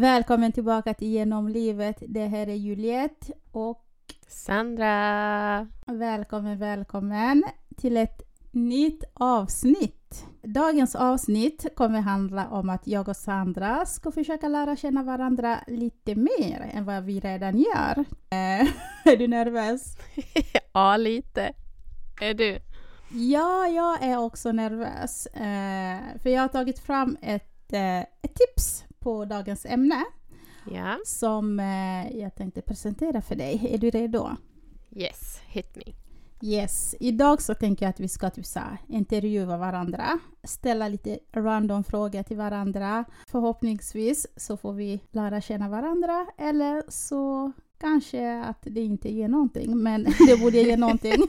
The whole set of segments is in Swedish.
Välkommen tillbaka till Genom livet. Det här är Juliette och Sandra! välkommen, välkommen till ett nytt avsnitt. Dagens avsnitt kommer handla om att jag och Sandra ska försöka lära känna varandra lite mer än vad vi redan gör. Är du nervös? ja, lite. Är du? Ja, jag är också nervös. Eh, för jag har tagit fram ett, eh, ett tips på dagens ämne Ja. som eh, jag tänkte presentera för dig. Är du redo? Yes, hit me. Yes, idag så tänker jag att vi ska typ så intervjua varandra, ställa lite random frågor till varandra. Förhoppningsvis så får vi lära känna varandra eller så kanske att det inte ger någonting, men det borde ge någonting.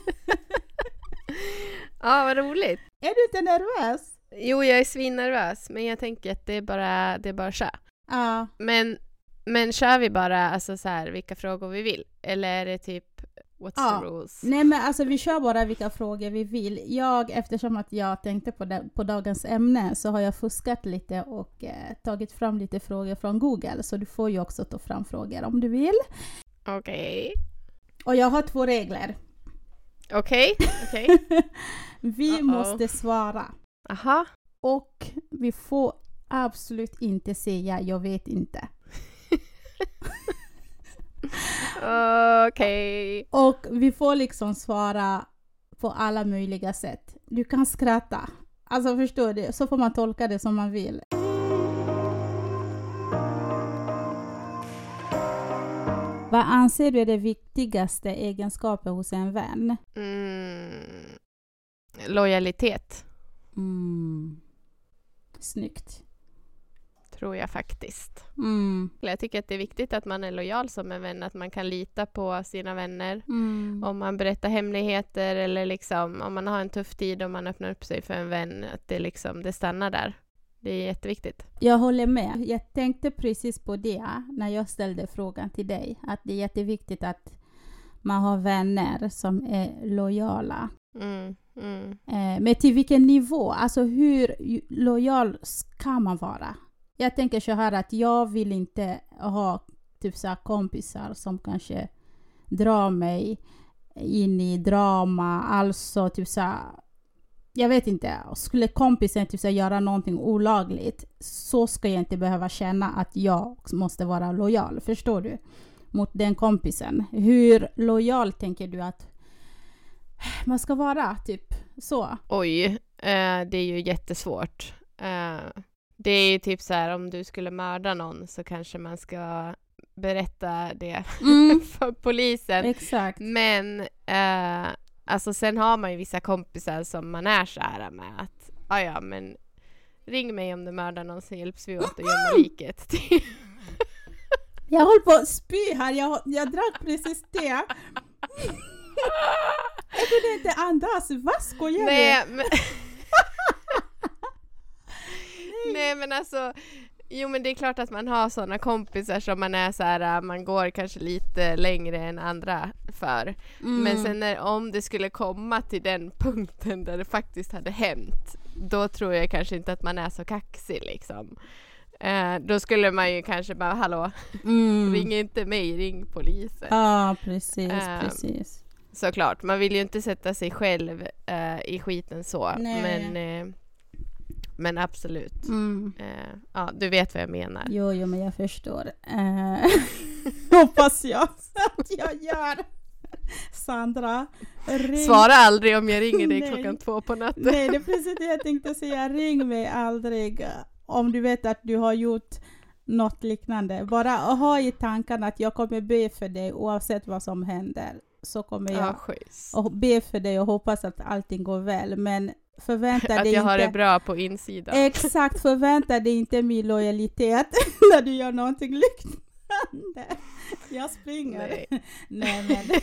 Ja, vad roligt. är du inte nervös? Jo, jag är svinnervös, men jag tänker att det är bara, det är bara kör. Ja, Men, men kör vi bara alltså så här, vilka frågor vi vill? Eller är det typ, what's Ja. the rules? nej men alltså vi kör bara vilka frågor vi vill. Jag, eftersom att jag tänkte på, det, på dagens ämne så har jag fuskat lite och eh, tagit fram lite frågor från Google, så du får ju också ta fram frågor om du vill. Okej. Och jag har två regler. Okej, okej. vi Uh-oh. måste svara. Aha. Och vi får absolut inte säga jag vet inte. Okej. Och vi får liksom svara på alla möjliga sätt. Du kan skratta. Alltså förstår du? Så får man tolka det som man vill. Vad anser du är det viktigaste egenskapen hos en vän? Mm. Lojalitet, Mm. Snyggt. tror jag faktiskt. Mm. Jag tycker att det är viktigt att man är lojal som en vän, att man kan lita på sina vänner. Mm. Om man berättar hemligheter eller liksom om man har en tuff tid och man öppnar upp sig för en vän, att det liksom, det stannar där. Det är jätteviktigt. Jag håller med. Jag tänkte precis på det när jag ställde frågan till dig. Att det är jätteviktigt att man har vänner som är lojala. Mm, mm. Eh, men till vilken nivå? Alltså hur lojal ska man vara? Jag tänker så här att jag vill inte ha typ så här kompisar som kanske drar mig in i drama, alltså typ så här, jag vet inte, skulle kompisen typ så här, göra någonting olagligt så ska jag inte behöva känna att jag måste vara lojal, förstår du? Mot den kompisen. Hur lojal tänker du att man ska vara, typ så? Oj, eh, det är ju jättesvårt. Eh, det är ju typ så här om du skulle mörda någon så kanske man ska berätta det Mm, för polisen. exakt. Men eh, alltså sen har man ju vissa kompisar som man är så här med att "Ah, ja men ring mig om du mördar någon så hjälps vi åt att gömma liket. Jag håller på att spy här, jag, jag drack precis det. Jag kunde inte andas, vad skojar du? Nej men... Nej men alltså Jo men det är klart att man har sådana kompisar som man är så här, äh, man går kanske lite längre än andra för. Mm. Men sen när, om det skulle komma till den punkten där det faktiskt hade hänt, då tror jag kanske inte att man är så kaxig liksom. Eh, då skulle man ju kanske bara, hallå, mm. ring inte mig, ring polisen. Ja, precis, Ehm, precis. Såklart, man vill ju inte sätta sig själv eh, i skiten så. Nej. Men, eh, men absolut. Mm. Eh, ja, du vet vad jag menar. Jo, jo, men jag förstår. Eh, hoppas jag att jag gör. Sandra, ring. Svara aldrig om jag ringer dig Nej. klockan två på natten. Nej, det är precis det jag tänkte säga. Ring mig aldrig om du vet att du har gjort något liknande. Bara ha i tankarna att jag kommer be för dig oavsett vad som händer. Så kommer Ja, jag schysst. och be för dig och hoppas att allting går väl. Men förvänta Att dig jag har inte... det bra på insidan. Exakt, förvänta dig inte min lojalitet när du gör någonting liknande. Jag springer. Nej. Nej men.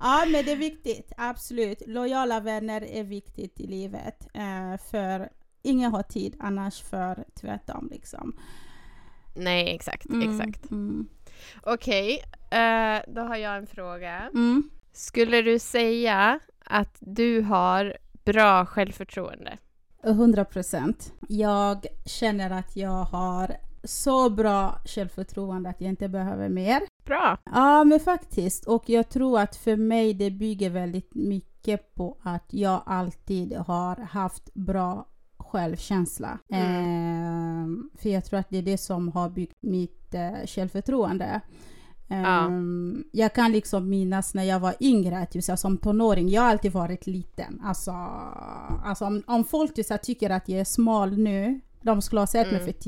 ja men det är viktigt, absolut. Lojala vänner är viktigt i livet. Eh, för ingen har tid annars för tvärtom liksom. Nej, exakt, Mm, exakt. Mm. Okej, eh, då har jag en fråga. Mm. Skulle du säga att du har bra självförtroende? 100 procent. Jag känner att jag har så bra självförtroende att jag inte behöver mer. Bra. Ja, men faktiskt. Och jag tror att för mig det bygger väldigt mycket på att jag alltid har haft bra självkänsla. Mm. Eh, för jag tror att det är det som har byggt mitt eh, självförtroende. Ja. Ehm, Jag kan liksom minnas när jag var yngre, att just, som tonåring, jag har alltid varit liten. Alltså, alltså om, om folk just, tycker att jag är smal nu, de skulle ha sett mig Mm. för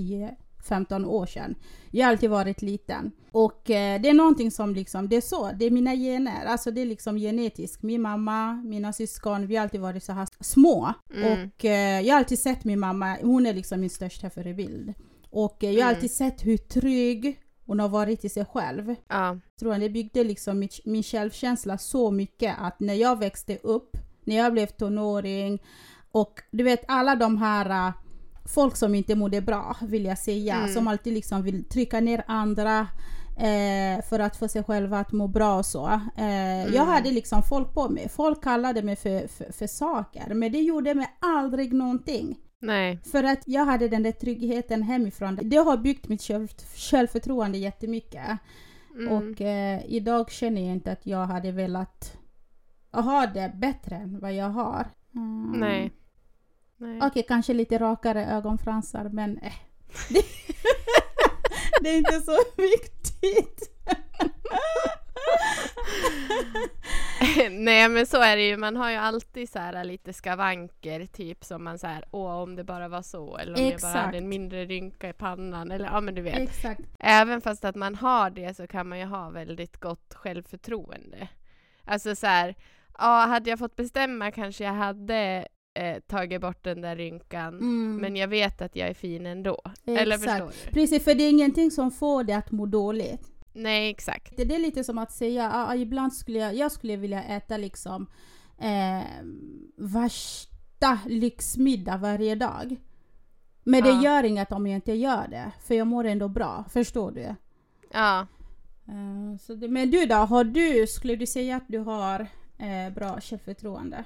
10-15 år sedan. Jag har alltid varit liten. Och eh, det är någonting som liksom, det är så, det är mina gener. Alltså det är liksom genetiskt. Min mamma, mina syskon, vi har alltid varit så här små. Mm. Och eh, jag har alltid sett min mamma, hon är liksom min största förebild. Och eh, jag har Mm. alltid sett hur trygg hon har varit i sig själv. Ja. Tror jag, det byggde liksom min, min självkänsla så mycket att när jag växte upp, när jag blev tonåring och du vet alla de här folk som inte mådde bra vill jag säga, Mm. som alltid liksom vill trycka ner andra eh, för att få sig själva att må bra och så. Eh, Jag Mm. hade liksom folk på mig, folk kallade mig för, för, för saker men det gjorde mig aldrig någonting. Nej. För att jag hade den där tryggheten hemifrån. Det har byggt mitt själv, självförtroende jättemycket. Mm. Och eh, idag känner jag inte att jag hade velat ha det bättre än vad jag har. Mm. Nej. Nej. Okej, kanske lite rakare ögonfransar, men eh. det, är inte så viktigt. Nej men så är det ju, man har ju alltid så här lite skavanker typ som man säger åh om det bara var så eller om jag bara hade Exakt. en mindre rynka i pannan eller ja men du vet. Exakt. Även fast att man har det så kan man ju ha väldigt gott självförtroende. Alltså så här, ja hade jag fått bestämma kanske jag hade eh, tagit bort den där rynkan Mm. men jag vet att jag är fin ändå. Eller Exakt. förstår du? Precis, för det är ingenting som får dig att må dåligt. Nej exakt. Det är lite som att säga, ah, ah, ibland skulle jag, jag skulle vilja äta liksom eh, värsta lyxmiddag varje dag. Men Ja. det gör inget om jag inte gör det, för jag mår ändå bra. Förstår du? Ja. Eh, så det, men du då, har du, skulle du säga att du har eh, bra självförtroende?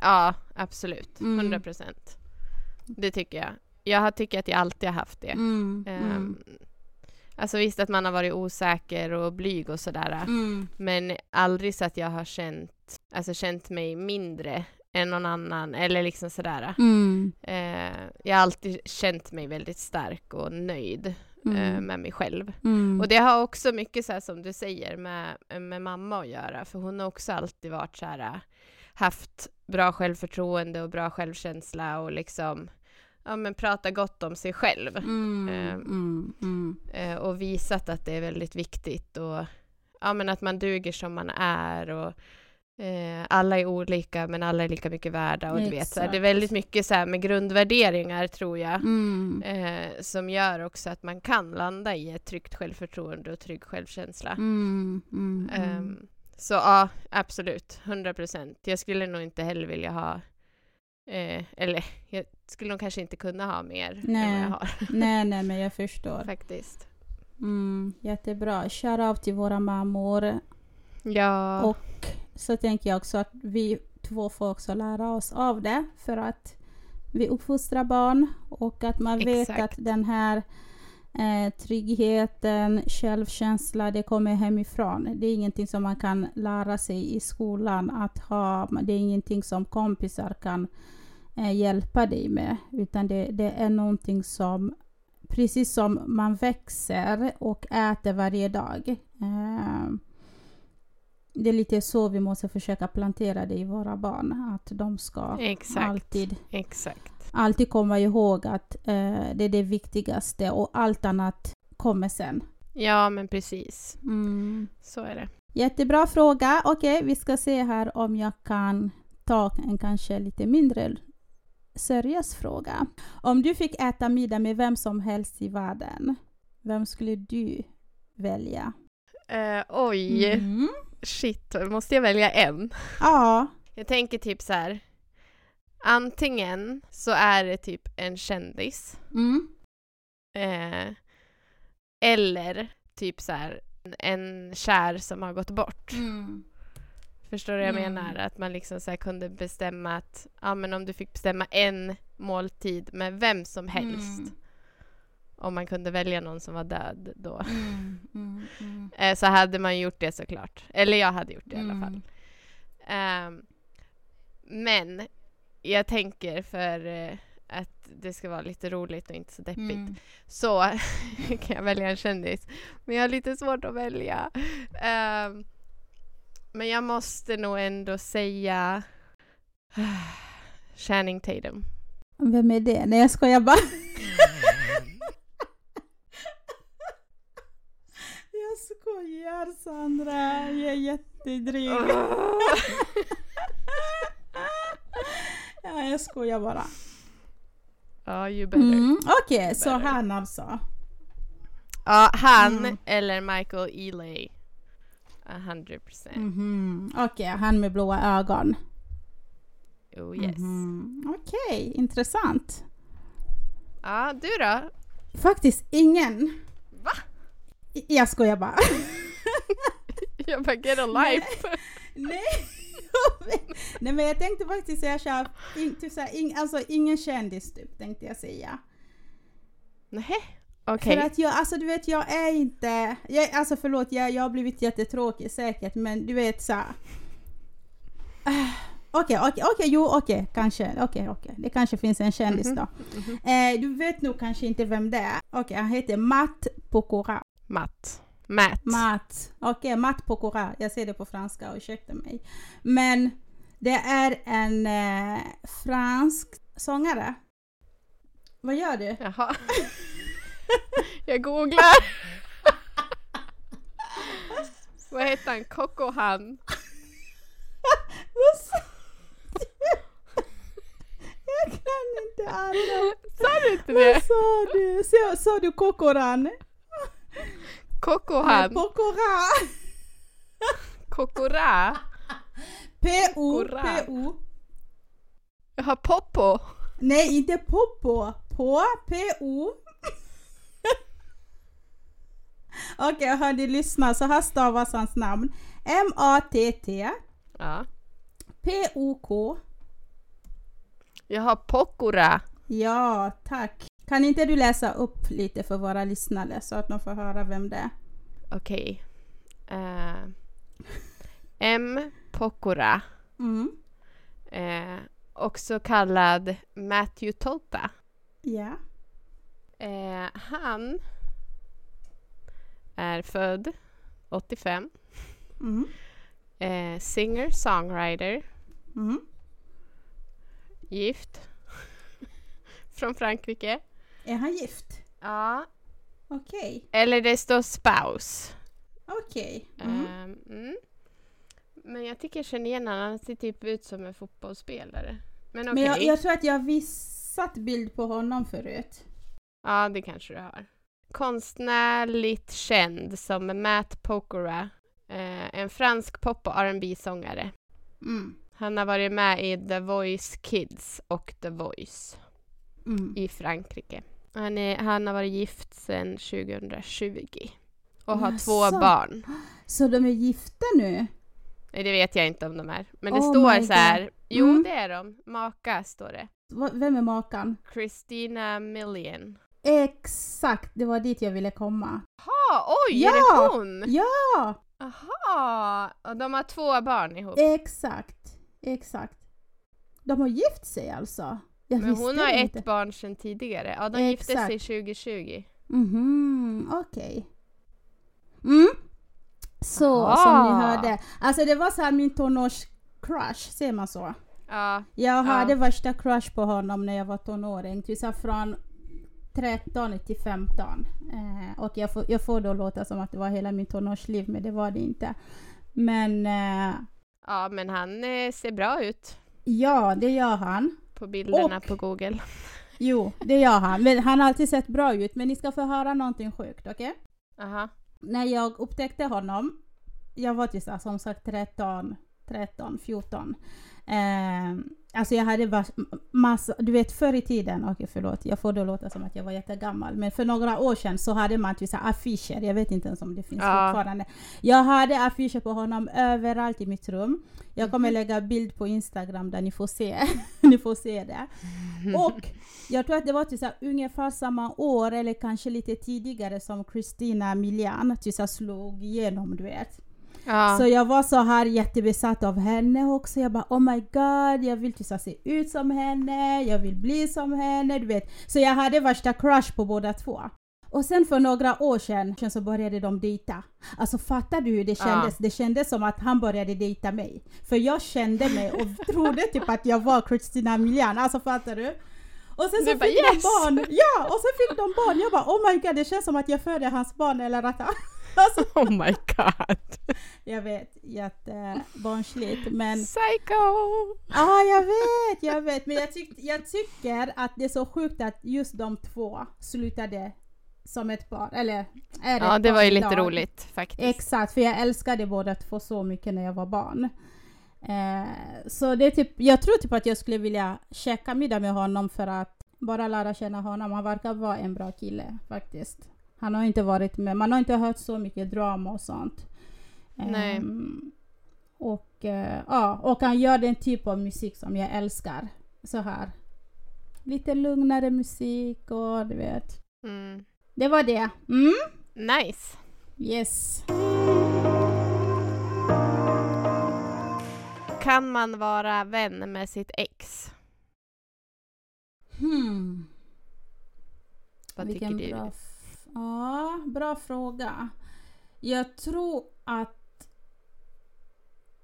Ja, absolut. Mm. 100 procent. Det tycker jag. Jag tycker att jag alltid har haft det. Mm, Ehm, Alltså visst att man har varit osäker och blyg och sådär. mm, Men aldrig så att jag har känt, alltså känt mig mindre än någon annan. Eller liksom sådär. mm, Eh, jag har alltid känt mig väldigt stark och nöjd mm, med mig själv. mm. Och det har också mycket så som du säger med, med mamma att göra. För hon har också alltid varit så här haft bra självförtroende och bra självkänsla och liksom ja, men prata gott om sig själv. Mm, Ehm, mm, mm. Eh, och visat att det är väldigt viktigt och ja, men att man duger som man är och eh, alla är olika men alla är lika mycket värda och du vet så här, det är väldigt mycket så här med grundvärderingar tror jag Mm, eh, som gör också att man kan landa i ett tryggt självförtroende och trygg självkänsla. Ehm, så ja, absolut, 100 procent. Jag skulle nog inte heller vilja ha eh, eller jag skulle nog kanske inte kunna ha mer än vad Nej. jag har Nej, nej, men jag förstår. faktiskt. Mm, jättebra. Shoutout till våra mammor. Ja, Och så tänker jag också att vi två får också lära oss av det för att vi uppfostrar barn och att man vet Exakt. att den här eh, tryggheten, självkänsla, det kommer hemifrån. Det är ingenting som man kan lära sig i skolan att ha. Det är ingenting som kompisar kan eh, hjälpa dig med, utan det, det är någonting som precis som man växer och äter varje dag. Eh, det är lite så vi måste försöka plantera det i våra barn, att de ska exakt. alltid, Exakt. Alltid komma ihåg att eh, det är det viktigaste och allt annat kommer sen. Ja, men precis. Mm. Så är det. Jättebra fråga. Okej, vi ska se här om jag kan ta en kanske lite mindre seriös fråga. Om du fick äta middag med vem som helst i världen, vem skulle du välja? Eh, oj, Mm. shit, måste jag välja en? Ja. Jag tänker typ så här. Antingen så är det typ en kändis. Mm. Eh, eller typ så här en kär som har gått bort. Mm. Förstår du vad jag Mm. menar? Att man liksom så kunde bestämma att ja, men om du fick bestämma en måltid med vem som helst. Mm. om man kunde välja någon som var död då. Mm, mm, mm. Eh, så hade man gjort det såklart. Eller jag hade gjort det i alla Mm. fall. Ehm, men jag tänker för eh, att det ska vara lite roligt och inte så deppigt. Mm. Så kan jag välja en kändis. Men jag har lite svårt att välja. Ehm, men jag måste nog ändå säga Channing Tatum. Vem är det? Nej jag skojar bara. jag skojar Sandra, jag är jättedryg. ja, jag skojar bara. Ja, you better. Mm, Okej, så Better. han alltså. Ja, han Mm. eller Michael Ealy. A hundred percent. Mhm. Okej, han med blåa ögon. Oh yes. Mhm. Okej, intressant. Ja, du då? Faktiskt ingen. Va? Jag skojar bara. Jag bara get a life. Nej. Nej men jag tänkte faktiskt säga så här, in, typ så här, ing, alltså ingen kändis typ tänkte jag säga. Nej, okej. För att jag, alltså du vet jag är inte, jag, alltså förlåt jag, jag har blivit jättetråkig säkert men du vet så här. Ah, Okej, okej, okej, jo okej, kanske, okej, okej, det kanske finns en kändis då. Eh, du vet nog kanske inte vem det är. Okej, han heter Matt Pokora. Matt. Matt. Matt. Okej, Matt Pokora. Jag säger det på franska, ursäkta mig. Men det är en eh, fransk sångare. Vad gör du? Jaha. jag googlar. Vad heter han? Coco han? Vad sa du? Jag kan inte alla. Sa du inte Vad det? sa du? Sa, sa du Kokoran? Coco han? Pokora. Kokora? P-O. P-O. Jaha, Poppo? Nej, inte Poppo. På P-O. Okej, hörni, lyssna. Så här stavas hans namn. M-A-T-T Ja. P-O-K. Jaha, Pokora. Ja, tack. Kan inte du läsa upp lite för våra lyssnare så att de får höra vem det är? Okej. Eh, M. Pokora. Mm. Eh, också kallad Matthew Tota. Ja. Eh, han är född 85. Mm. Eh, singer, songwriter, Mm. gift. Från Frankrike. Är han gift? Ja. Okej. Eller det står spouse. Okej. Mm. Ehm, mm. Men jag tycker jag känner igen honom. Han ser typ ut som en fotbollsspelare. Men okej. Men jag, jag tror att jag har visat bild på honom förut. Ja, det kanske du har. Konstnärligt känd som Matt Pokora. Eh, en fransk pop och rb sångare Mm. Han har varit med i The Voice Kids och The Voice Mm. i Frankrike. Han, är, han har varit gift sedan 2020 och har två Jaså? barn. Så de är gifta nu? Nej, det vet jag inte om de är. Men det Oh står my så här. God. Jo, Mm. det är de. Maka står det. Va- Vem är makan? Christina Million. Exakt, det var dit jag ville komma. Ha, oj, Ja! är det hon? Ja, Aha, och de har två barn ihop. exakt. Exakt. De har gift sig alltså? Jag Men hon har det ett inte. barn sedan tidigare. Ja, de gifte sig Exakt. 2020. Mhm, okej. Mm. Så, Aha. som ni hörde. Alltså det var så här min tonårs-crush, ser man så? Ja, Jag Ja. hade värsta crush på honom när jag var tonåring, så från 13 till 15. Eh, och jag får, jag får då låta som att det var hela min tonårsliv, men det var det inte. Men eh, ja men han eh, ser bra ut ja, det gör han. På bilderna Och- på Google. Jo, det gör han. Men han har alltid sett bra ut. Men ni ska få höra någonting sjukt, okej? Aha. När jag upptäckte honom, jag var här, som sagt 13, 13, 14. Eh, Alltså jag hade varit massa, du vet förr i tiden, okej okay, förlåt, jag får det låta som att jag var jättegammal, men för några år sedan så hade man typ affischer, jag vet inte ens om det finns ja. fortfarande. Jag hade affischer på honom överallt i mitt rum. Jag kommer mhm. lägga bild på Instagram där ni får se, ni får se det. Och jag tror att det var typ ungefär samma år, eller kanske lite tidigare, som Christina Milian typ slog igenom, du vet. Ja. Så jag var så här jättebesatt av henne också. Jag bara oh my god, jag vill typ se ut som henne, jag vill bli som henne, du vet. Så jag hade värsta crush på båda två. Och sen för några år sedan så började de dejta. Alltså fattar du hur det kändes? Ja. Det kändes som att han började dejta mig. För jag kände mig och trodde typ att jag var Christina Milian. Alltså fattar du? Och sen så du fick bara, yes! de barn. Ja, och sen fick de barn. Jag bara oh my god, det känns som att jag födde hans barn eller att Alltså. Oh my god. Jag vet, jättebarnsligt men... Psycho! Ja, ah, jag vet, jag vet. Men jag, tyck, jag tycker att det är så sjukt att just de två slutade som ett par, eller är Ja, det var ju lite roligt faktiskt. Exakt, för jag älskade båda två så mycket när jag var barn. Eh, så det är typ, jag tror typ att jag skulle vilja käka middag med honom för att bara lära känna honom. Han verkar vara en bra kille faktiskt. Han har inte varit med, man har inte hört så mycket drama och sånt. Nej. Um, och, uh, ja, och han gör den typ av musik som jag älskar. Så här. Lite lugnare musik och du vet. Mm. Det var det. Mm? Nice. Yes. Kan man vara vän med sitt ex? Hmm. Vad Vilken tycker du? Ja, bra fråga. Jag tror att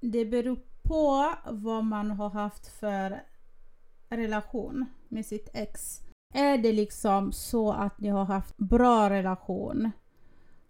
det beror på vad man har haft för relation med sitt ex. Är det liksom så att ni har haft bra relation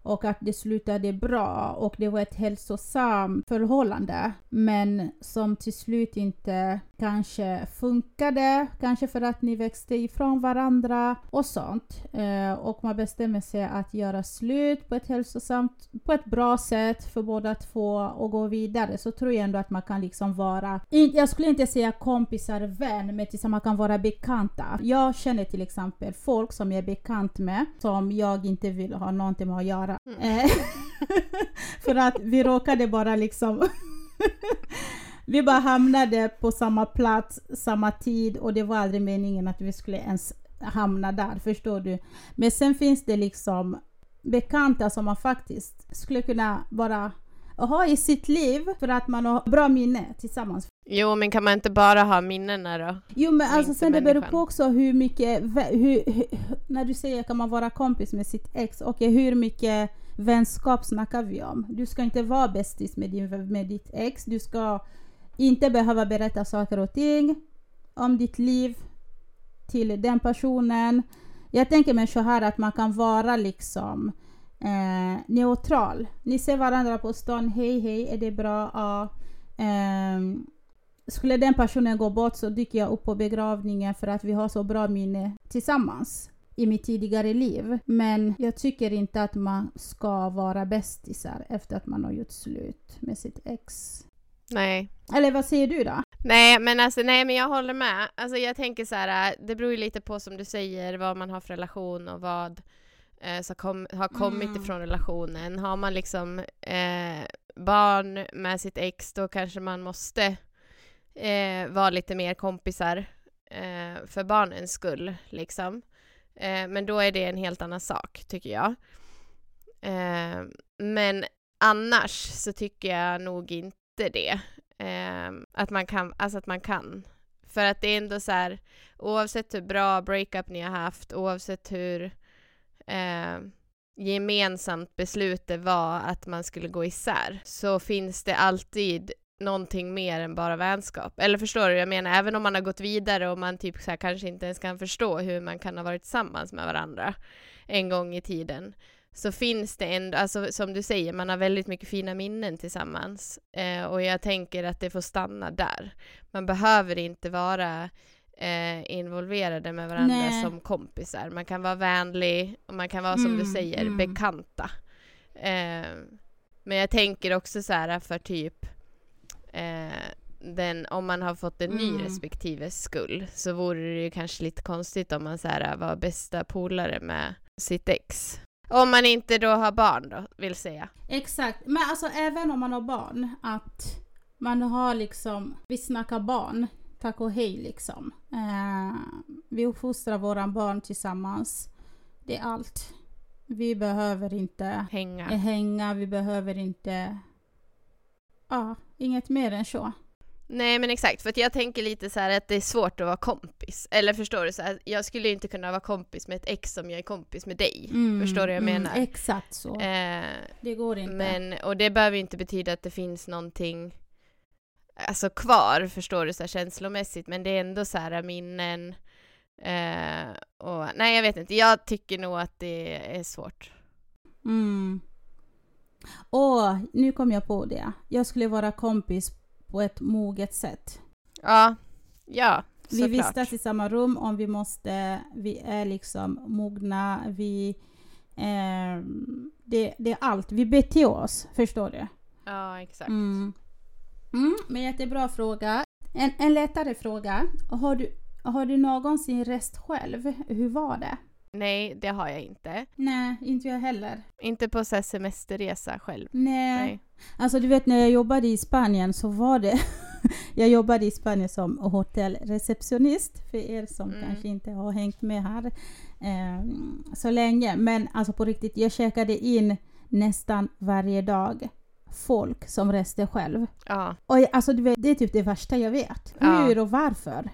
och att det slutade bra och det var ett hälsosamt förhållande men som till slut inte kanske funkade, kanske för att ni växte ifrån varandra och sånt. Eh, och man bestämmer sig att göra slut på ett hälsosamt, på ett bra sätt för båda två och gå vidare så tror jag ändå att man kan liksom vara, jag skulle inte säga kompisar, vän, men tills man kan vara bekanta. Jag känner till exempel folk som jag är bekant med som jag inte vill ha någonting med att göra. Mm. Eh, för att vi råkade bara liksom vi bara hamnade på samma plats, samma tid och det var aldrig meningen att vi skulle ens hamna där, förstår du? Men sen finns det liksom bekanta som man faktiskt skulle kunna bara ha i sitt liv för att man har bra minne tillsammans. Jo, men kan man inte bara ha minnena då? Jo, men alltså sen det beror på också hur mycket, hur, hur, när du säger kan man vara kompis med sitt ex, och okay, hur mycket vänskap snackar vi om? Du ska inte vara bästis med, din, med ditt ex, du ska inte behöva berätta saker och ting om ditt liv till den personen. Jag tänker mig så här att man kan vara liksom eh, neutral. Ni ser varandra på stan, hej hej, är det bra? Ja. Eh, skulle den personen gå bort så dyker jag upp på begravningen för att vi har så bra minne tillsammans i mitt tidigare liv. Men jag tycker inte att man ska vara bästisar efter att man har gjort slut med sitt ex. Nej. Eller vad säger du då? Nej, men alltså nej, men jag håller med. Alltså jag tänker så här, det beror ju lite på som du säger vad man har för relation och vad eh, som kom, har kommit mm. ifrån relationen. Har man liksom eh, barn med sitt ex, då kanske man måste eh, vara lite mer kompisar eh, för barnens skull, liksom. Men då är det en helt annan sak, tycker jag. Men annars så tycker jag nog inte det. Eh, att man kan, alltså att man kan. För att det är ändå så här, oavsett hur bra breakup ni har haft, oavsett hur eh, gemensamt beslutet var att man skulle gå isär, så finns det alltid någonting mer än bara vänskap. Eller förstår du? Jag menar, även om man har gått vidare och man typ så här, kanske inte ens kan förstå hur man kan ha varit tillsammans med varandra en gång i tiden, så finns det ändå, alltså som du säger, man har väldigt mycket fina minnen tillsammans. Eh, och jag tänker att det får stanna där. Man behöver inte vara eh, involverade med varandra Nej. som kompisar. Man kan vara vänlig och man kan vara som mm, du säger, mm. bekanta. Eh, men jag tänker också så här för typ eh, den, om man har fått en ny Mm. respektive skull så vore det ju kanske lite konstigt om man så här, var bästa polare med sitt ex. Om man inte då har barn då, vill säga. Exakt, men alltså även om man har barn, att man har liksom, vi snackar barn, tack och hej liksom. Eh, vi uppfostrar våra barn tillsammans. Det är allt. Vi behöver inte Hänga. hänga, vi behöver inte... Ja, inget mer än så. Nej men exakt, för jag tänker lite så här att det är svårt att vara kompis. Eller förstår du? Så här, jag skulle inte kunna vara kompis med ett ex som jag är kompis med dig. Förstår du vad jag mm, menar? Exakt så. Eh, det går inte. men, och det behöver ju inte betyda att det finns någonting alltså kvar, förstår du, så här, känslomässigt. Men det är ändå så här minnen. Eh, och, nej jag vet inte, jag tycker nog att det är svårt. Mm. Åh, nu kom jag på det. Jag skulle vara kompis på ett moget sätt. Ja, ja, Vi såklart. vistas i samma rum om vi måste. Vi är liksom mogna. Vi... ehm, det, det är allt. Vi beter oss, förstår du? Ja, exakt. Mm. Mm, men jättebra fråga. En, en lättare fråga. Har du, har du någonsin rest själv? Hur var det? Nej, det har jag inte. Nej, inte jag heller. Inte på så semesterresa själv. Nej. Nej. Alltså du vet när jag jobbade i Spanien så var det... jag jobbade i Spanien som hotellreceptionist för er som Mm. kanske inte har hängt med här eh, så länge. Men alltså på riktigt, jag checkade in nästan varje dag folk som reste själv. Ja. Och jag- alltså vet, det är typ det värsta jag vet. Ja. Hur och varför?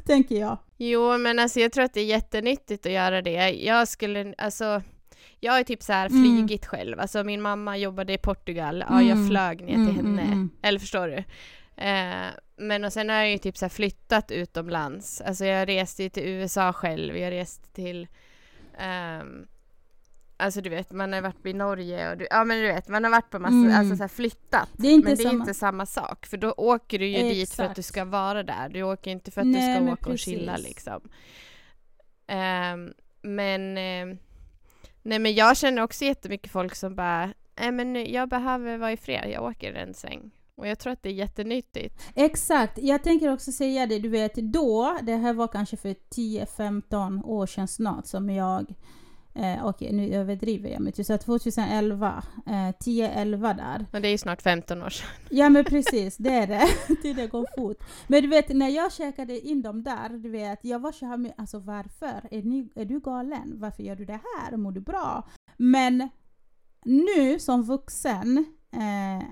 Tänker jag. Jo, men alltså jag tror att det är jättenyttigt att göra det. Jag skulle, alltså, jag har typ så här Mm. flygit själv. Alltså min mamma jobbade i Portugal, ja jag Mm. flög ner Mm, till henne. mm, mm. Eller förstår du? Eh, men och sen har jag ju typ så flyttat utomlands. Alltså jag reste ju till USA själv, jag reste till ehm, Alltså du vet, man har varit i Norge och du, ja men du vet, man har varit på massa, Mm. alltså så här flyttat. Det är inte men det är samma. inte samma sak, för då åker du ju dit för att du Exakt. ska vara där. Du åker inte för att Nej, du ska åka och chilla precis. liksom. Ehm, men, ehm, nej men jag känner också jättemycket folk som bara, nej men jag behöver vara i fred, jag åker en sväng. Och jag tror att det är jättenyttigt. Exakt, jag tänker också säga det, du vet då, det här var kanske för 10-15 år sedan snart som jag, eh, okej nu överdriver jag, men typ så här 2011, eh, 10-11 där. Men det är ju snart 15 år sedan. Ja men precis, det är det. Tiden går fort. Men du vet när jag checkade in dem där, du vet, jag var så här med, alltså varför? Är, ni, är du galen? Varför gör du det här? Mår du bra? Men nu som vuxen eh,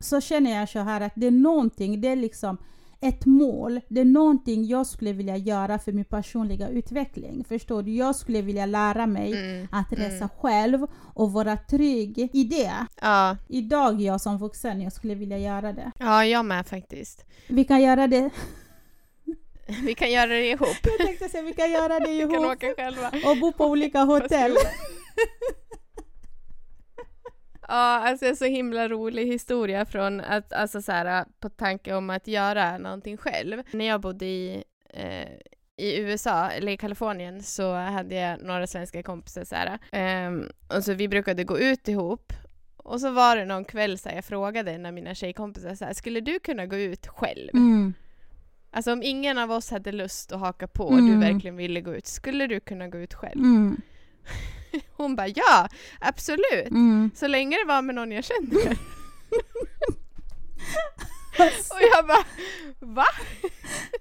så känner jag så här att det är någonting, det är liksom ett mål, det är någonting jag skulle vilja göra för min personliga utveckling. Förstår du? Jag skulle vilja lära mig Mm. att resa Mm. själv och vara trygg i det. Ja, Idag jag som vuxen, jag skulle vilja göra det. ja, jag med faktiskt. Vi kan göra det. Vi kan göra det ihop. Jag tänkte säga vi kan göra det Vi kan ihop åka själva. och bo på olika hotell. Ja, alltså en så himla rolig historia från att, alltså så här, på tanke om att göra någonting själv. När jag bodde i, eh, i USA, eller i Kalifornien, så hade jag några svenska kompisar så här. Ehm, och så vi brukade gå ut ihop. Och så var det någon kväll så här, jag frågade en av mina tjejkompisar så här, skulle du kunna gå ut själv? Mm. Alltså om ingen av oss hade lust att haka på och Mm. du verkligen ville gå ut, skulle du kunna gå ut själv? Mm. Hon bara ja, absolut! Mm. Så länge det var med någon jag känner. Och jag bara, va?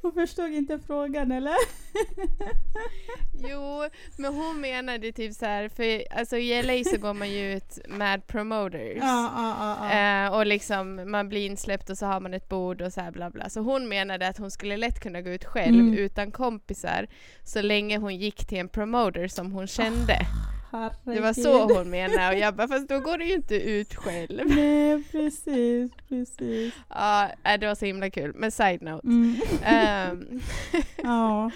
Hon förstod inte frågan eller? Jo, men hon menade typ så här, för alltså i LA så går man ju ut med promoters. Ja, ja, ja. Eh, och liksom man blir insläppt och så har man ett bord och så här bla bla. Så hon menade att hon skulle lätt kunna gå ut själv Mm. utan kompisar så länge hon gick till en promoter som hon kände. Det var så Herregud. hon menade och jag bara, fast då går du ju inte ut själv. Nej, precis, precis. Ja, äh, det var så himla kul. Men side note. Mm. Ehm, Ja.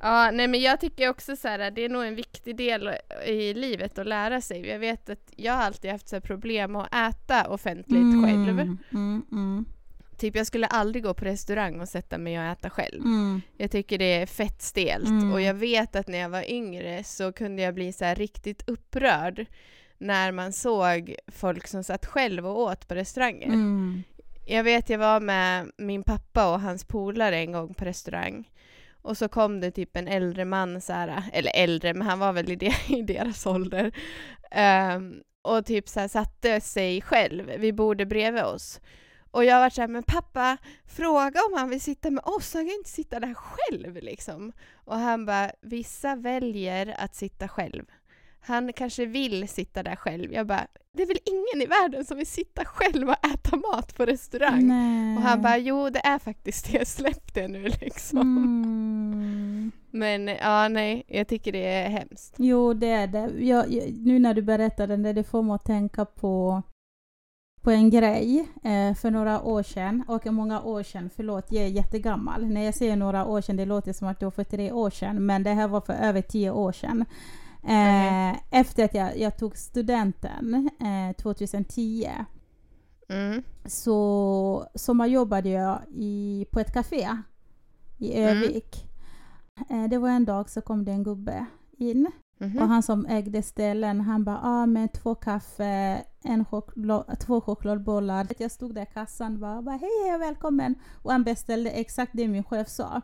Ja, nej men jag tycker också så här, det är nog en viktig del i livet att lära sig. Jag vet att jag har alltid haft så problem att äta offentligt själv. Mm, mm, mm, Typ jag skulle aldrig gå på restaurang och sätta mig och äta själv. mm. Jag tycker det är fett stelt Mm. och jag vet att när jag var yngre så kunde jag bli så riktigt upprörd när man såg folk som satt själv och åt på restauranger. Mm. Jag vet jag var med min pappa och hans polare en gång på restaurang. Och så kom det typ en äldre man, så här, eller äldre, men han var väl i, det, i deras ålder. Um, och typ så här, satte sig själv vid bordet bredvid oss. Och jag var såhär, men pappa, fråga om han vill sitta med oss, han kan inte sitta där själv liksom. Och han bara, vissa väljer att sitta själv. Han kanske vill sitta där själv. Jag bara, det är väl ingen i världen som vill sitta själv och äta mat på restaurang? Nej. Och han bara, jo det är faktiskt det, släpp det nu liksom. Mm. Men ja, nej, jag tycker det är hemskt. Jo, det är det. Jag, jag, nu när du berättar det, det får mig att tänka på, på en grej eh, för några år sedan. Och många år sedan, förlåt, jag är jättegammal. När jag säger några år sedan, det låter som att det var för tre år sedan, men det här var för över tio år sedan. Eh, Okej. Efter att jag, jag tog studenten eh, 2010 Mm. så sommarjobbade jag i, på ett café i Mm. Övik. Eh, det var en dag så kom det en gubbe in Mhm. och han som ägde ställen han bara ah, men två kaffe, en choklad, två chokladbollar. Jag stod där i kassan och bara, bara hej hej välkommen och han beställde exakt det min chef sa.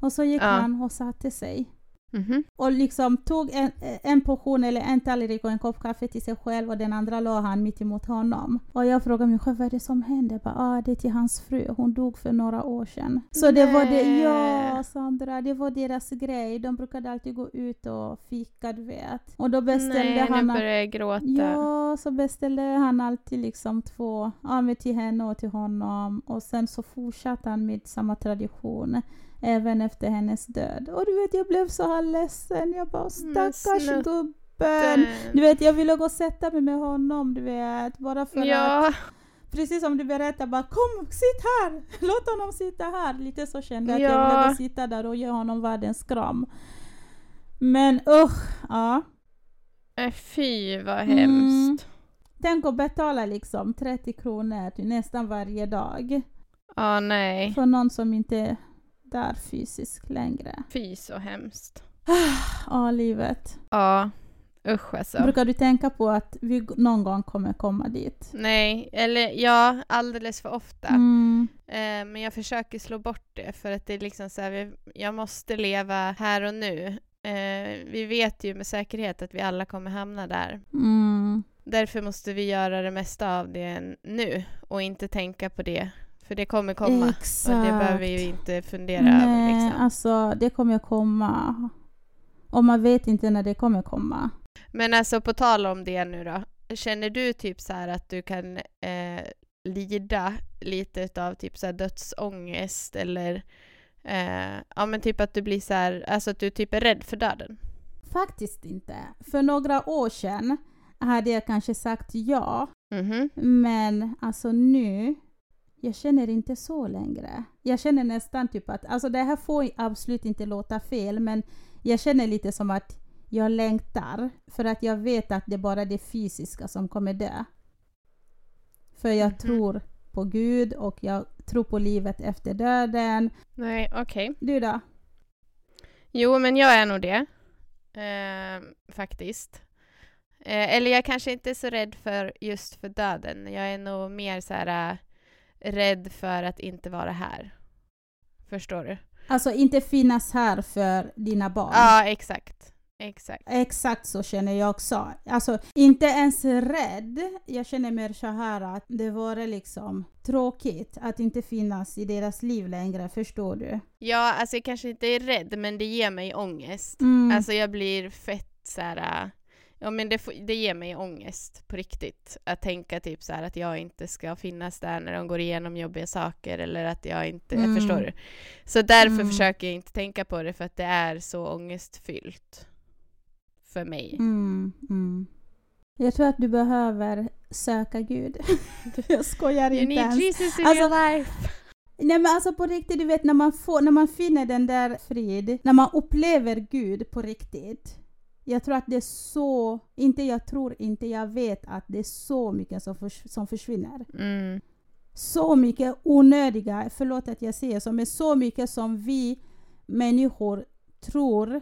Och så gick Ja. han och satte sig Mhm. och liksom tog en, en portion eller en tallrik och en kopp kaffe till sig själv och den andra la han mitt emot honom. Och jag frågade min chef vad är det som hände? Jag bara, ah, det är till hans fru, hon dog för några år sedan. Så det var det, ja Nej. Sandra, det var deras grej. De brukade alltid gå ut och fika du vet. Och då beställde Nej, han... nu börjar jag gråta. Ja, så beställde han alltid liksom två, ja men till henne och till honom. Och sen så fortsatte han med samma tradition även efter hennes död. Och du vet, jag blev så här ledsen. Jag bara, stackars snutten. gubben. Du vet, jag ville gå och sätta mig med honom, du vet. Bara för att, Ja, precis som du berättade, bara kom, sitt här! Låt honom sitta här. Lite så kände jag att jag Ja. ville gå sitta där och ge honom världens kram. Men usch, ja. äh, fy vad Mm. hemskt. Tänk att betala liksom 30 kronor nästan varje dag Ja, nej. för någon som inte är där fysiskt längre. Fy så hemskt. Ja, livet. Ja, usch alltså. Brukar du tänka på att vi någon gång kommer komma dit? Nej, eller ja, alldeles för ofta. Mm. Eh, men jag försöker slå bort det för att det är liksom så här, vi, jag måste leva här och nu. Eh, vi vet ju med säkerhet att vi alla kommer hamna där. Mm. Därför måste vi göra det mesta av det nu och inte tänka på det. För det kommer komma. Exakt. Och det behöver vi ju inte fundera Nej, över. Liksom. alltså det kommer komma. Och man vet inte när det kommer komma. Men alltså på tal om det nu då. Känner du typ så här att du kan eh, lida lite av typ så här dödsångest eller eh, ja men typ att du blir så här, alltså att du typ är rädd för döden? Faktiskt inte. För några år sedan hade jag kanske sagt ja. Mhm. Men alltså nu, jag känner inte så längre. Jag känner nästan typ att, alltså det här får absolut inte låta fel, men jag känner lite som att jag längtar. För att jag vet att det är bara det fysiska som kommer dö. För jag Mhm. tror på Gud och jag tror på livet efter döden. Nej, okej. Du då? Jo, men jag är nog det. Eh, faktiskt. Eh, eller jag kanske inte är så rädd för just för döden. Jag är nog mer så här rädd för att inte vara här. Förstår du? Alltså inte finnas här för dina barn. Ja, exakt. Exakt. Exakt så känner jag också. Alltså inte ens rädd. Jag känner mer så här att det vore liksom tråkigt att inte finnas i deras liv längre, förstår du? Ja, alltså jag kanske inte är rädd, men det ger mig ångest. Mm. Alltså jag blir fett så här. Ja men det, det ger mig ångest på riktigt. Att tänka typ så här att jag inte ska finnas där när de går igenom jobbiga saker eller att jag inte, Mm. förstår du? Så därför Mm. försöker jag inte tänka på det för att det är så ångestfyllt. För mig. Mm, mm. Jag tror att du behöver söka Gud. jag skojar You inte need ens. Jesus in Alltså- your life! Nej men alltså på riktigt, du vet när man, får, när man finner den där frid, när man upplever Gud på riktigt. Jag tror att det är så, inte jag tror inte, jag vet att det är så mycket som, förs- som försvinner. Mm. så mycket onödiga, förlåt att jag säger så, men så mycket som vi människor tror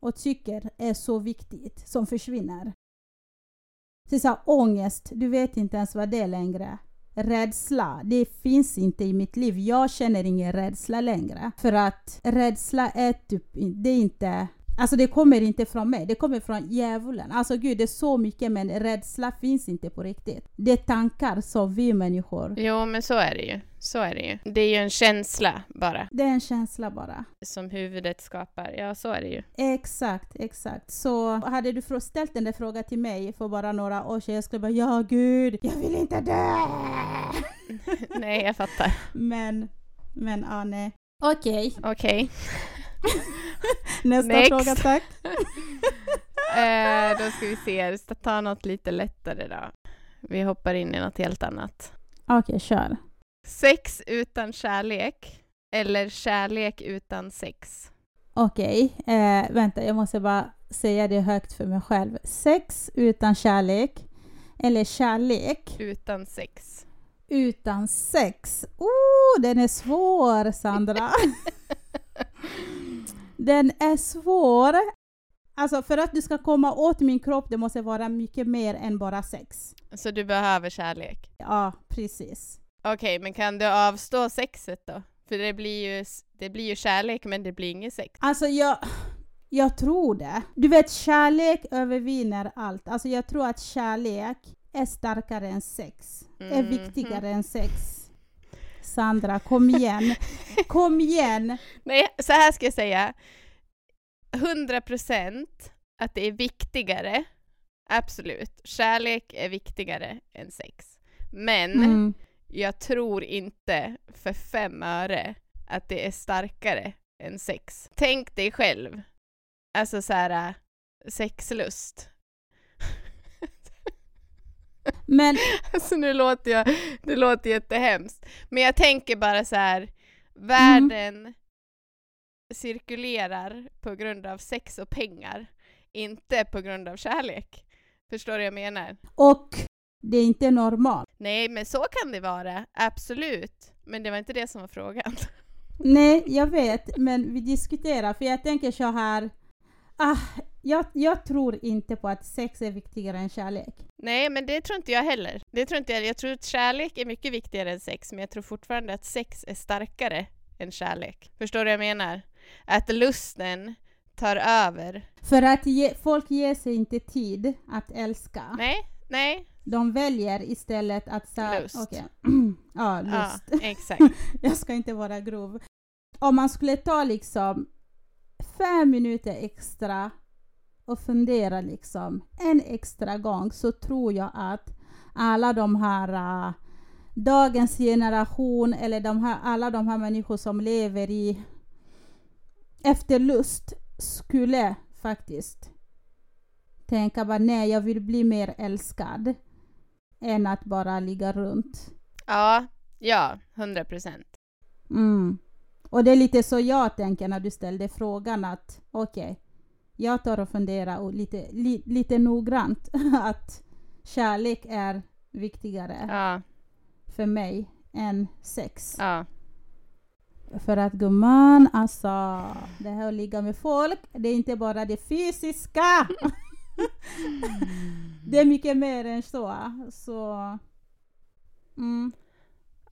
och tycker är så viktigt som försvinner. Är så här, ångest, du vet inte ens vad det är längre. rädsla, det finns inte i mitt liv. Jag känner ingen rädsla längre. För att rädsla är typ, det är inte Alltså det kommer inte från mig, det kommer från djävulen. Alltså gud, det är så mycket men rädsla finns inte på riktigt. Det är tankar som vi människor. Jo, men så är det ju. Så är det ju. Det är ju en känsla bara. Det är en känsla bara. Som huvudet skapar. Ja, så är det ju. Exakt, exakt. Så hade du ställt den där frågan till mig för bara några år sedan, jag skulle bara ja gud, jag vill inte dö! nej, jag fattar. Men, men ja, nej. Okej. Okay. Okej. Okay. Nästa Next. fråga tack. eh, då ska vi se, vi ska ta något lite lättare då. Vi hoppar in i något helt annat. Okej, okay, kör. Sex utan kärlek eller kärlek utan sex? Okej, okay, eh, vänta, jag måste bara säga det högt för mig själv. Sex utan kärlek eller kärlek utan sex? Utan sex. Oh, den är svår, Sandra. Den är svår. Alltså för att du ska komma åt min kropp, det måste vara mycket mer än bara sex. Så du behöver kärlek? Ja, precis. Okej, okay, men kan du avstå sexet då? För det blir ju, det blir ju kärlek, men det blir inget sex. Alltså jag, jag tror det. Du vet, kärlek övervinner allt. Alltså jag tror att kärlek är starkare än sex. Mm. Är viktigare mm. än sex. Sandra, kom igen. kom igen. Nej, så här ska jag säga. 100 procent att det är viktigare. Absolut. Kärlek är viktigare än sex. Men mm. jag tror inte för fem öre att det är starkare än sex. Tänk dig själv. Alltså så här sexlust. Men... Alltså nu låter jag, det låter jättehemskt. Men jag tänker bara så här, världen mm. cirkulerar på grund av sex och pengar, inte på grund av kärlek. Förstår du vad jag menar? Och det är inte normalt. Nej, men så kan det vara, absolut. Men det var inte det som var frågan. Nej, jag vet, men vi diskuterar, för jag tänker så här, ah, jag, jag, tror inte på att sex är viktigare än kärlek. Nej, men det tror inte jag heller. Det tror inte jag. jag tror att kärlek är mycket viktigare än sex, men jag tror fortfarande att sex är starkare än kärlek. Förstår du vad jag menar? Att lusten tar över. För att ge, folk ger sig inte tid att älska. Nej, nej. De väljer istället att... Så, lust. Okay. ja, lust. Ja, exakt. jag ska inte vara grov. Om man skulle ta liksom fem minuter extra och fundera liksom en extra gång så tror jag att alla de här uh, dagens generation eller de här, alla de här människor som lever i efterlust skulle faktiskt tänka bara nej, jag vill bli mer älskad än att bara ligga runt. Ja, ja, hundra procent. Mm. Och det är lite så jag tänker när du ställde frågan att okej, okay, jag tar och funderar och lite, li, lite noggrant att kärlek är viktigare ja. för mig än sex. Ja. För att gumman, alltså det här att ligga med folk, det är inte bara det fysiska. det är mycket mer än så. så mm.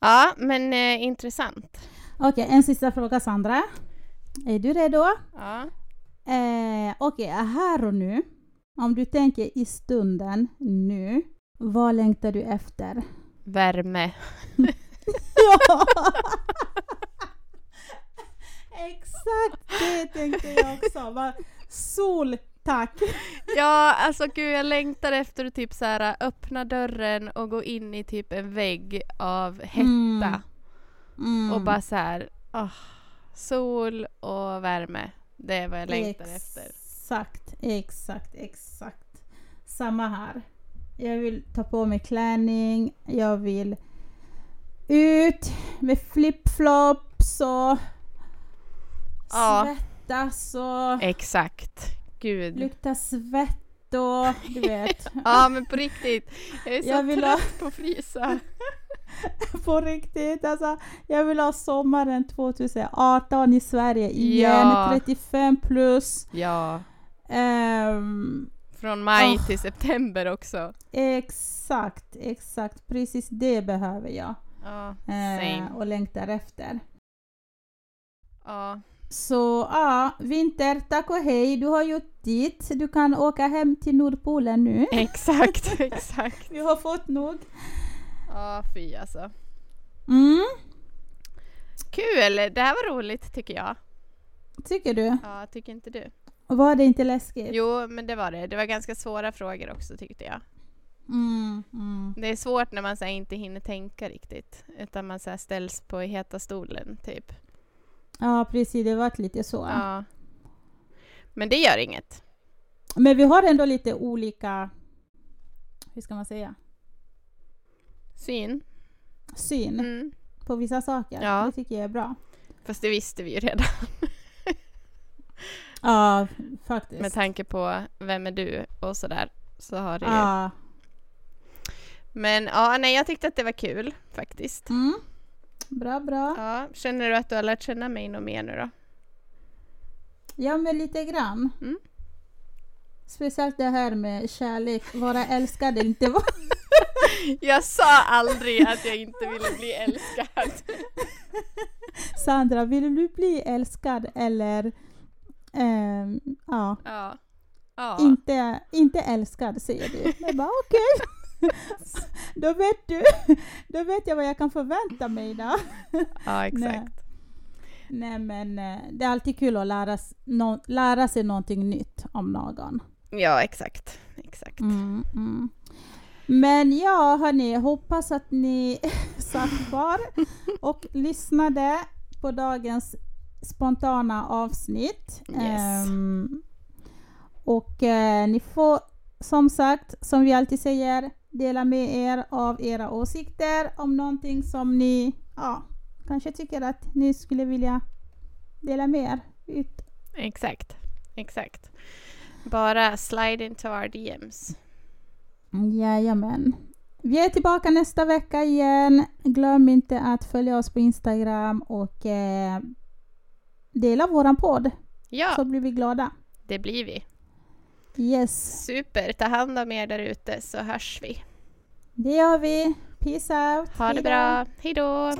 Ja, men eh, intressant. Okej, okay, en sista fråga Sandra. Är du redo? Ja. Eh, Okej, okay, här och nu. Om du tänker i stunden nu, vad längtar du efter? Värme. ja! Exakt det tänkte jag också. Sol, tack! ja, alltså gud jag längtar efter att typ så här, öppna dörren och gå in i typ en vägg av hetta. Mm. Mm. Och bara så här, oh, sol och värme. Det är vad jag längtar exakt, efter. Exakt, exakt, exakt. Samma här. Jag vill ta på mig klänning, jag vill ut med flipflops och ja. svettas och... Exakt. Gud. Lukta svett och du vet. ja men på riktigt. Jag är så jag trött ha... på frysa. på riktigt. Alltså, jag vill ha sommaren 2018 i Sverige igen, ja. 35 plus. Ja. Um, Från maj Oh. till september också. Exakt, exakt. Precis det behöver jag. Ja, same. och längtar efter. Ja, Så ja, vinter, tack och hej. Du har gjort ditt. Du kan åka hem till Nordpolen nu. exakt, exakt. Vi har fått nog. Ja, fy alltså. Mm, Kul! Det här var roligt tycker jag. tycker du? Ja, tycker inte du? Var det inte läskigt? Jo, men det var det. Det var ganska svåra frågor också tyckte jag. Mm, mm. Det är svårt när man så här, inte hinner tänka riktigt. Utan man så här, ställs på heta stolen, typ. Ja, precis. Det var lite så. Ja. Men det gör inget. Men vi har ändå lite olika, hur ska man säga, Syn. syn Mm. på vissa saker. Ja. Det tycker jag är bra. Fast det visste vi ju redan. Ja, faktiskt. Med tanke på vem är du och sådär. Så har det ju. Ja. Men ja, nej jag tyckte att det var kul faktiskt. Mm. Bra, bra. Ja, känner du att du har lärt känna mig något mer nu då? Ja, men lite grann. Mm. Speciellt det här med kärlek, vara älskad, inte vara... Jag sa aldrig att jag inte ville bli älskad. Sandra, vill du bli älskad eller ehm, ja, Ja. Ja. inte, inte älskad säger du. Jag bara okej. då vet du, då vet jag vad jag kan förvänta mig då. ja, exakt. Nej. Nej men eh, det är alltid kul att lära, nå- lära sig någonting nytt om någon. Ja, exakt. Exakt. Mm, mm. Men ja, hörni, hoppas att ni satt kvar och lyssnade på dagens spontana avsnitt. Yes. Ehm, och eh, ni får som sagt, som vi alltid säger, dela med er av era åsikter om någonting som ni ja, kanske tycker att ni skulle vilja dela med er ut. Exakt. Exakt. Bara slide into our DMs. Jajamän. Vi är tillbaka nästa vecka igen. Glöm inte att följa oss på Instagram och eh, dela våran podd Ja, så blir vi glada. det blir vi. Yes, Super. Ta hand om er där ute så hörs vi. det gör vi. Peace out. Ha det Hejdå. bra. Hej då!